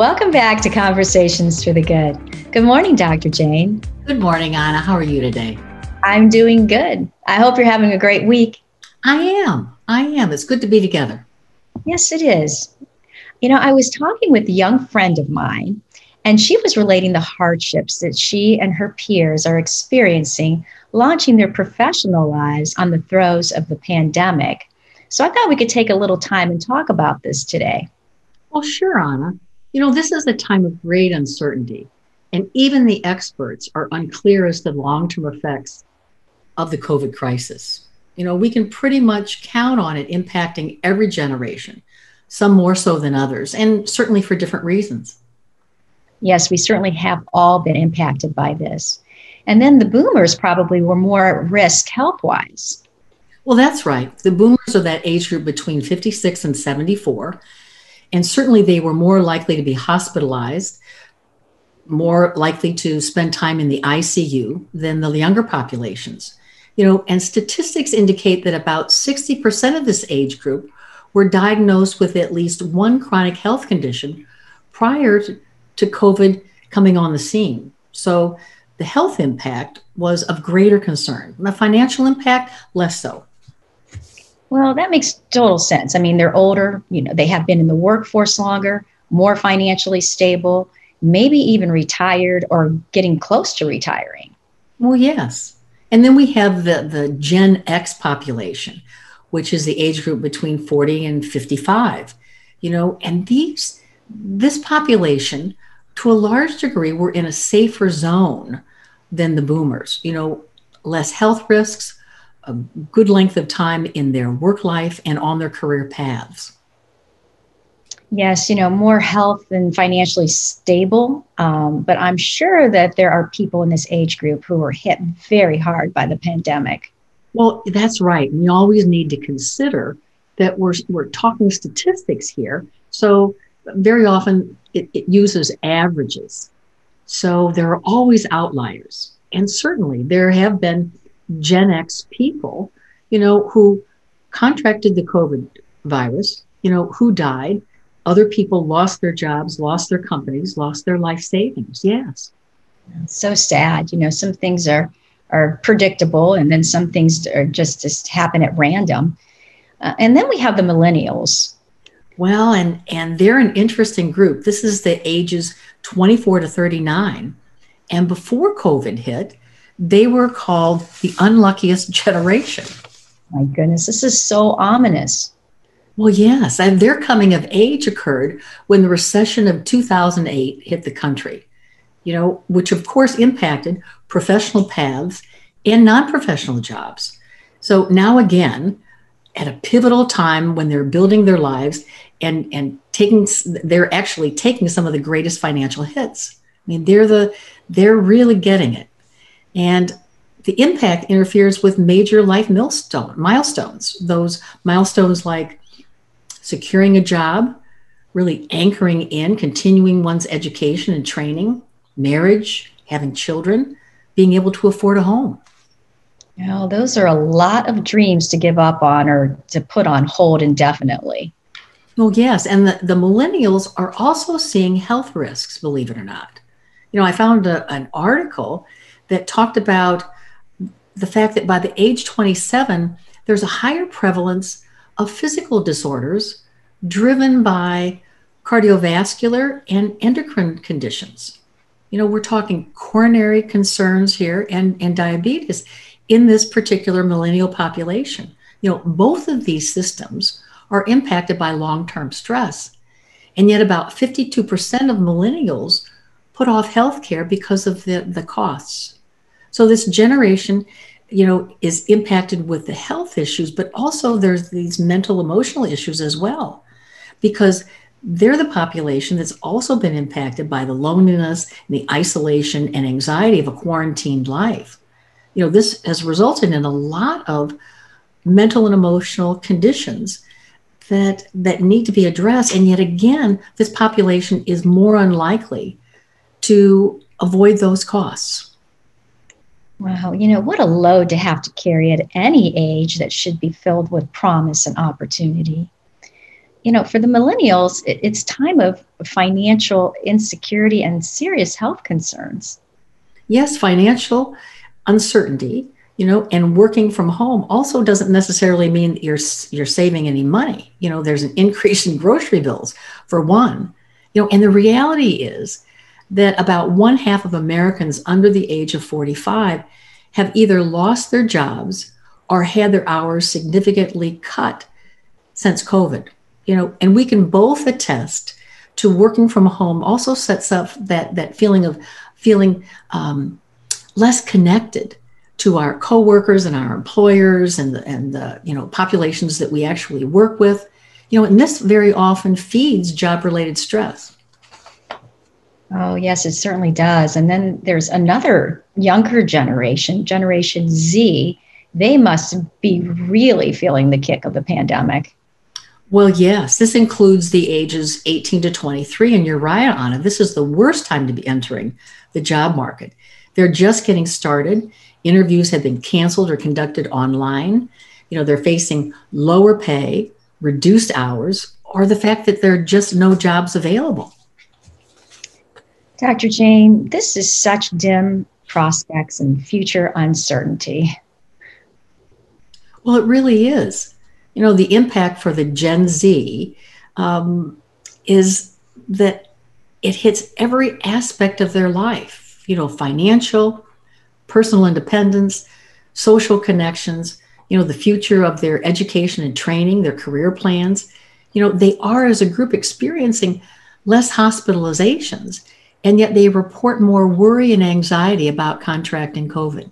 Welcome back to Conversations for the Good. Good morning, Dr. Jane. Good morning, Anna. How are you today? I'm doing good. I hope you're having a great week. I am. I am. It's good to be together. Yes, it is. You know, I was talking with a young friend of mine, and she was relating the hardships that she and her peers are experiencing launching their professional lives on the throes of the pandemic. So I thought we could take a little time and talk about this today. Well, sure, Anna. You know, this is a time of great uncertainty, and even the experts are unclear as to the long term effects of the COVID crisis. You know, we can pretty much count on it impacting every generation, some more so than others, and certainly for different reasons. Yes, we certainly have all been impacted by this. And then the boomers probably were more at risk health wise. Well, that's right. The boomers are that age group between 56 and 74. And certainly they were more likely to be hospitalized, more likely to spend time in the ICU than the younger populations. You know, and statistics indicate that about 60% of this age group were diagnosed with at least one chronic health condition prior to, COVID coming on the scene. So the health impact was of greater concern. The financial impact, less so. Well, that makes total sense. I mean, they're older, you know, they have been in the workforce longer, more financially stable, maybe even retired or getting close to retiring. Well, yes. And then we have the, the Gen X population, which is the age group between 40 and 55. You know, and these this population to a large degree were in a safer zone than the boomers. You know, less health risks, a good length of time in their work life and on their career paths. Yes, you know, more health and financially stable. Um, but I'm sure that there are people in this age group who were hit very hard by the pandemic. Well, that's right. We always need to consider that we're, we're talking statistics here. So, very often it, it uses averages. So, there are always outliers. And certainly there have been Gen X people, you know, who contracted the COVID virus, you know, who died. Other people lost their jobs, lost their companies, lost their life savings. Yes. so sad. You know, some things are are predictable, and then some things are just just happen at random. Uh, and then we have the millennials. Well, and and they're an interesting group. This is the ages 24 to 39. And before COVID hit, they were called the unluckiest generation. My goodness, this is so ominous. Well, yes, and their coming of age occurred when the recession of 2008 hit the country, you know, which of course impacted professional paths and non professional jobs. So now again, at a pivotal time when they're building their lives and, and taking, they're actually taking some of the greatest financial hits. I mean, they're the, they're really getting it. And the impact interferes with major life milestone, milestones, those milestones like securing a job, really anchoring in, continuing one's education and training, marriage, having children, being able to afford a home. You know, those are a lot of dreams to give up on or to put on hold indefinitely. Well, yes. And the, the millennials are also seeing health risks, believe it or not. You know, I found a, an article that talked about the fact that by the age 27, there's a higher prevalence of physical disorders driven by cardiovascular and endocrine conditions. You know, we're talking coronary concerns here and, and diabetes in this particular millennial population. You know, both of these systems are impacted by long term stress. And yet, about 52% of millennials put off healthcare because of the, the costs. So this generation, you know, is impacted with the health issues, but also there's these mental emotional issues as well. Because they're the population that's also been impacted by the loneliness and the isolation and anxiety of a quarantined life. You know, this has resulted in a lot of mental and emotional conditions that that need to be addressed and yet again this population is more unlikely to avoid those costs Wow, you know, what a load to have to carry at any age that should be filled with promise and opportunity. you know, for the millennials, it, it's time of financial insecurity and serious health concerns. Yes, financial uncertainty, you know, and working from home also doesn't necessarily mean you're you're saving any money. You know, there's an increase in grocery bills for one. You know, and the reality is that about one half of Americans under the age of 45 have either lost their jobs or had their hours significantly cut since COVID. You know, and we can both attest to working from home also sets up that that feeling of feeling um, less connected to our coworkers and our employers and the, and the you know populations that we actually work with. You know, and this very often feeds job-related stress. Oh, yes, it certainly does. And then there's another younger generation, Generation Z. They must be really feeling the kick of the pandemic. Well, yes, this includes the ages 18 to 23. And you're right, Anna. This is the worst time to be entering the job market. They're just getting started. Interviews have been canceled or conducted online. You know, they're facing lower pay, reduced hours, or the fact that there are just no jobs available. Dr. Jane, this is such dim prospects and future uncertainty. Well, it really is. You know, the impact for the Gen Z um, is that it hits every aspect of their life, you know, financial, personal independence, social connections, you know, the future of their education and training, their career plans. You know, they are as a group experiencing less hospitalizations and yet they report more worry and anxiety about contracting COVID.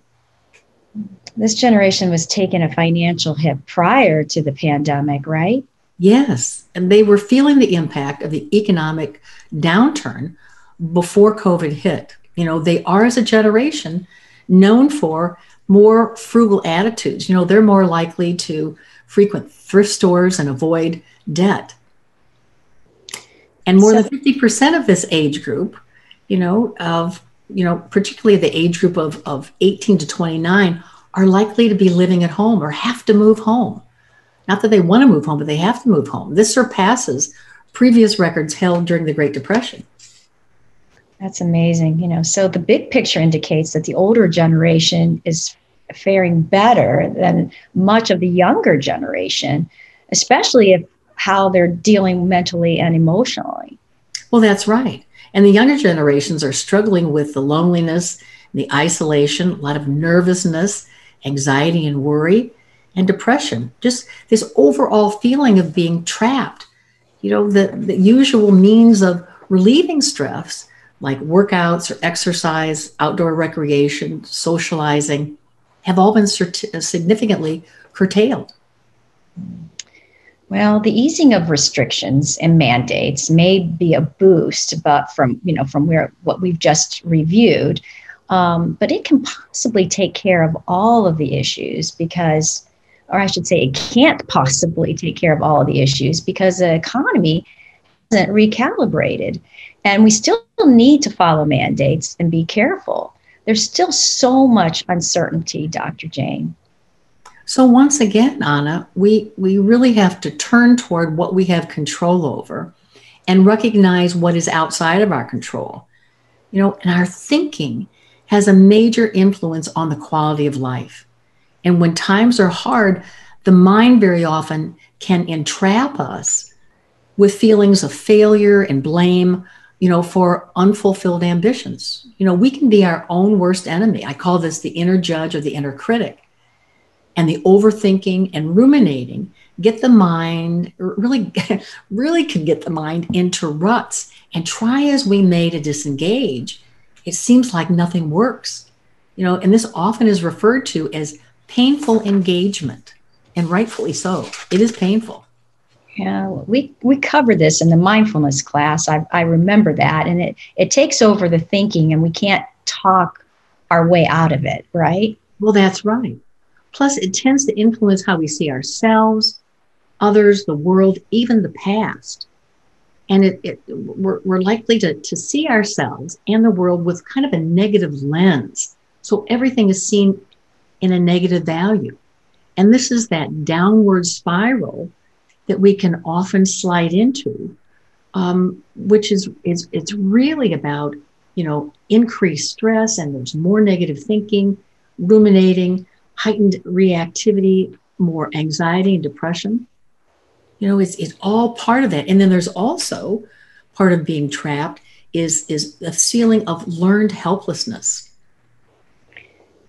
This generation was taking a financial hit prior to the pandemic, right? Yes. And they were feeling the impact of the economic downturn before COVID hit. You know, they are as a generation known for more frugal attitudes. You know, they're more likely to frequent thrift stores and avoid debt. And more so, than 50% of this age group you know, of, you know, particularly the age group of, of 18 to 29 are likely to be living at home or have to move home. Not that they want to move home, but they have to move home. This surpasses previous records held during the Great Depression. That's amazing. You know, so the big picture indicates that the older generation is faring better than much of the younger generation, especially if how they're dealing mentally and emotionally. Well, that's right. And the younger generations are struggling with the loneliness, the isolation, a lot of nervousness, anxiety and worry, and depression. Just this overall feeling of being trapped. You know, the, the usual means of relieving stress, like workouts or exercise, outdoor recreation, socializing, have all been significantly curtailed. Well, the easing of restrictions and mandates may be a boost, but from you know from where what we've just reviewed, um, but it can possibly take care of all of the issues because, or I should say, it can't possibly take care of all of the issues because the economy isn't recalibrated, and we still need to follow mandates and be careful. There's still so much uncertainty, Dr. Jane. So once again, Anna, we, we really have to turn toward what we have control over and recognize what is outside of our control. You know, and our thinking has a major influence on the quality of life. And when times are hard, the mind very often can entrap us with feelings of failure and blame, you know, for unfulfilled ambitions. You know, we can be our own worst enemy. I call this the inner judge or the inner critic and the overthinking and ruminating get the mind really really can get the mind into ruts and try as we may to disengage. It seems like nothing works. You know and this often is referred to as painful engagement and rightfully so. It is painful. Yeah we we cover this in the mindfulness class. I, I remember that and it it takes over the thinking and we can't talk our way out of it right? Well that's right Plus, it tends to influence how we see ourselves, others, the world, even the past. And it, it we're, we're likely to, to see ourselves and the world with kind of a negative lens. So everything is seen in a negative value. And this is that downward spiral that we can often slide into, um, which is, is it's really about you know increased stress and there's more negative thinking, ruminating, heightened reactivity, more anxiety and depression. You know, it's it's all part of that. And then there's also part of being trapped is is a feeling of learned helplessness.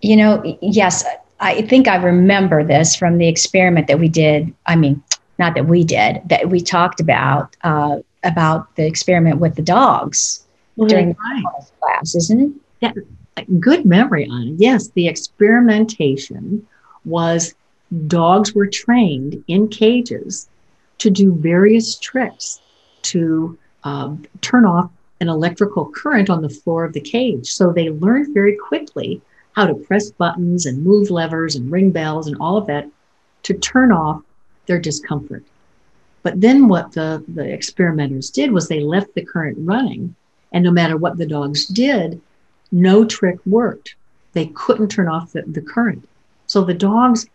You know, yes, I think I remember this from the experiment that we did. I mean, not that we did, that we talked about uh, about the experiment with the dogs well, during right. the class, isn't it? Yeah, good memory on it. Yes, the experimentation was dogs were trained in cages to do various tricks to um, turn off an electrical current on the floor of the cage. So they learned very quickly how to press buttons and move levers and ring bells and all of that to turn off their discomfort. But then what the, the experimenters did was they left the current running, and no matter what the dogs did, no trick worked. They couldn't turn off the, the current. So the dogs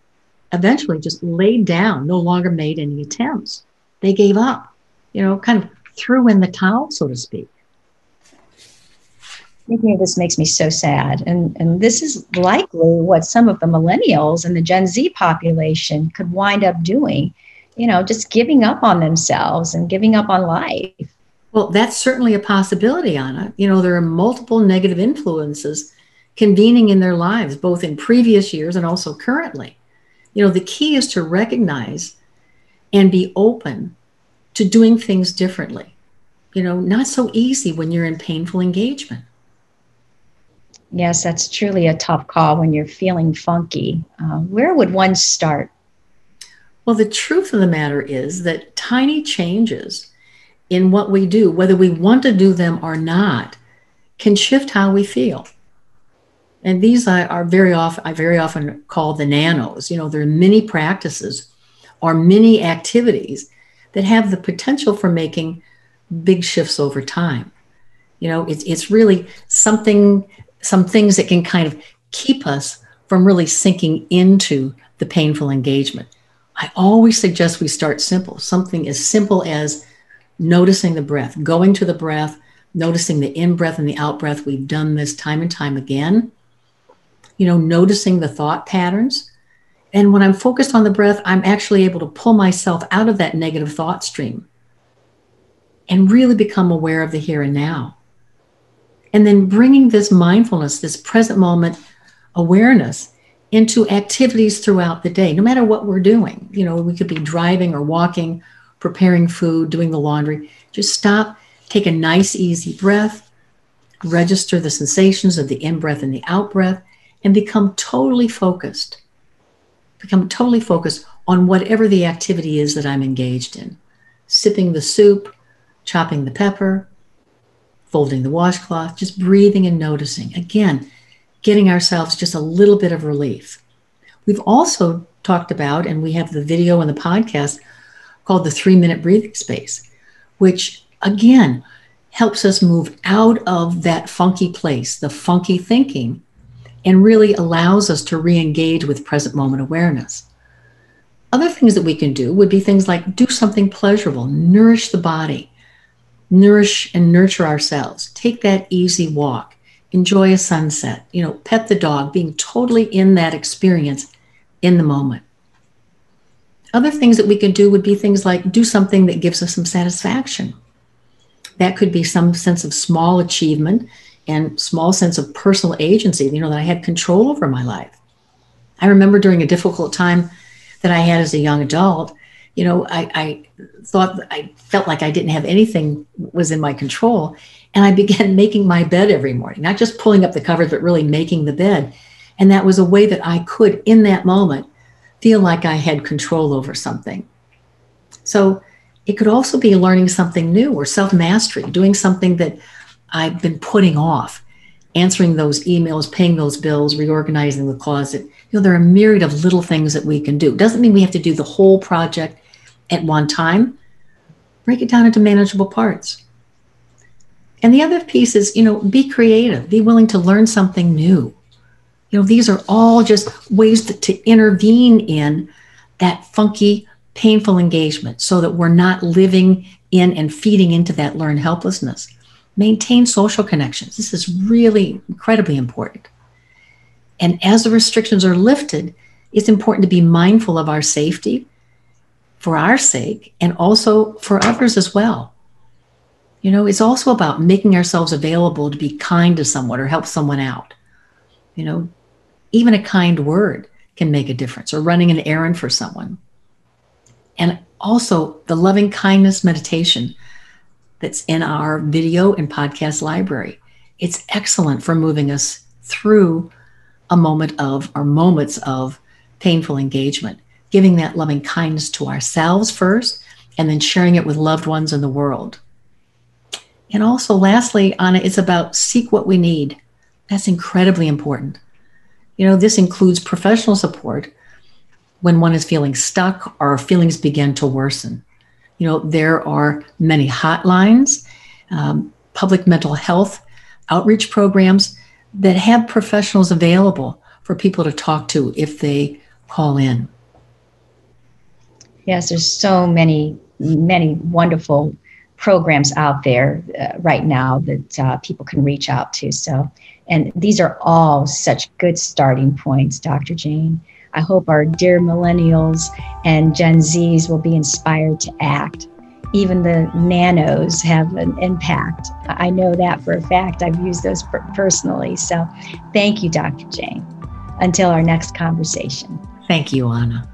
eventually just laid down, no longer made any attempts. They gave up, you know, kind of threw in the towel, so to speak. Thinking of this makes me so sad. And, and this is likely what some of the millennials and the Gen Z population could wind up doing, you know, just giving up on themselves and giving up on life. Well, that's certainly a possibility, Anna. You know, there are multiple negative influences convening in their lives, both in previous years and also currently. You know, the key is to recognize and be open to doing things differently. You know, not so easy when you're in painful engagement. Yes, that's truly a tough call when you're feeling funky. Uh, where would one start? Well, the truth of the matter is that tiny changes in what we do, whether we want to do them or not, can shift how we feel. And these I are very often, I very often call the nanos. You know, there are many practices or many activities that have the potential for making big shifts over time. You know, it's, it's really something, some things that can kind of keep us from really sinking into the painful engagement. I always suggest we start simple, something as simple as noticing the breath, going to the breath, noticing the in breath and the out breath. We've done this time and time again. You know, noticing the thought patterns, and when I'm focused on the breath, I'm actually able to pull myself out of that negative thought stream and really become aware of the here and now. And then bringing this mindfulness, this present moment awareness into activities throughout the day, no matter what we're doing. You know, we could be driving or walking, preparing food, doing the laundry. Just stop, take a nice, easy breath, register the sensations of the in breath and the out breath, and become totally focused become totally focused on whatever the activity is that I'm engaged in. Sipping the soup, chopping the pepper, folding the washcloth, just breathing and noticing. Again, getting ourselves just a little bit of relief. We've also talked about, and we have the video and the podcast called the three minute breathing space, which again helps us move out of that funky place, the funky thinking, and really allows us to re engage with present moment awareness. Other things that we can do would be things like do something pleasurable, nourish the body, nourish and nurture ourselves, take that easy walk, enjoy a sunset, you know, pet the dog, being totally in that experience in the moment. Other things that we can do would be things like do something that gives us some satisfaction. That could be some sense of small achievement and small sense of personal agency, you know, that I had control over my life. I remember during a difficult time that I had as a young adult, you know, I, I thought I felt like I didn't have anything was in my control. And I began making my bed every morning, not just pulling up the covers, but really making the bed. And that was a way that I could, in that moment, feel like I had control over something. So it could also be learning something new or self mastery, doing something that I've been putting off answering those emails, paying those bills, reorganizing the closet. You know, there are a myriad of little things that we can do. It Doesn't mean we have to do the whole project at one time. Break it down into manageable parts. And the other piece is, you know, be creative, be willing to learn something new. You know, these are all just ways to, to intervene in that funky painful engagement so that we're not living in and feeding into that learned helplessness. Maintain social connections. This is really incredibly important. And as the restrictions are lifted, it's important to be mindful of our safety for our sake and also for others as well. You know, it's also about making ourselves available to be kind to someone or help someone out. You know, even a kind word can make a difference or running an errand for someone. And also the loving kindness meditation that's in our video and podcast library. It's excellent for moving us through a moment of or moments of painful engagement, giving that loving kindness to ourselves first and then sharing it with loved ones in the world. And also, lastly, Anna, it's about seek what we need. That's incredibly important. You know, this includes professional support when one is feeling stuck or feelings begin to worsen. You know, there are many hotlines, um, public mental health outreach programs that have professionals available for people to talk to if they call in. Yes, there's so many, many wonderful programs out there uh, right now that uh, people can reach out to. So, and these are all such good starting points, Dr. Jane. I hope our dear millennials and Gen Zs will be inspired to act. Even the nanos have an impact. I know that for a fact. I've used those personally. So, thank you, Dr. Jane. Until our next conversation. Thank you, Anna.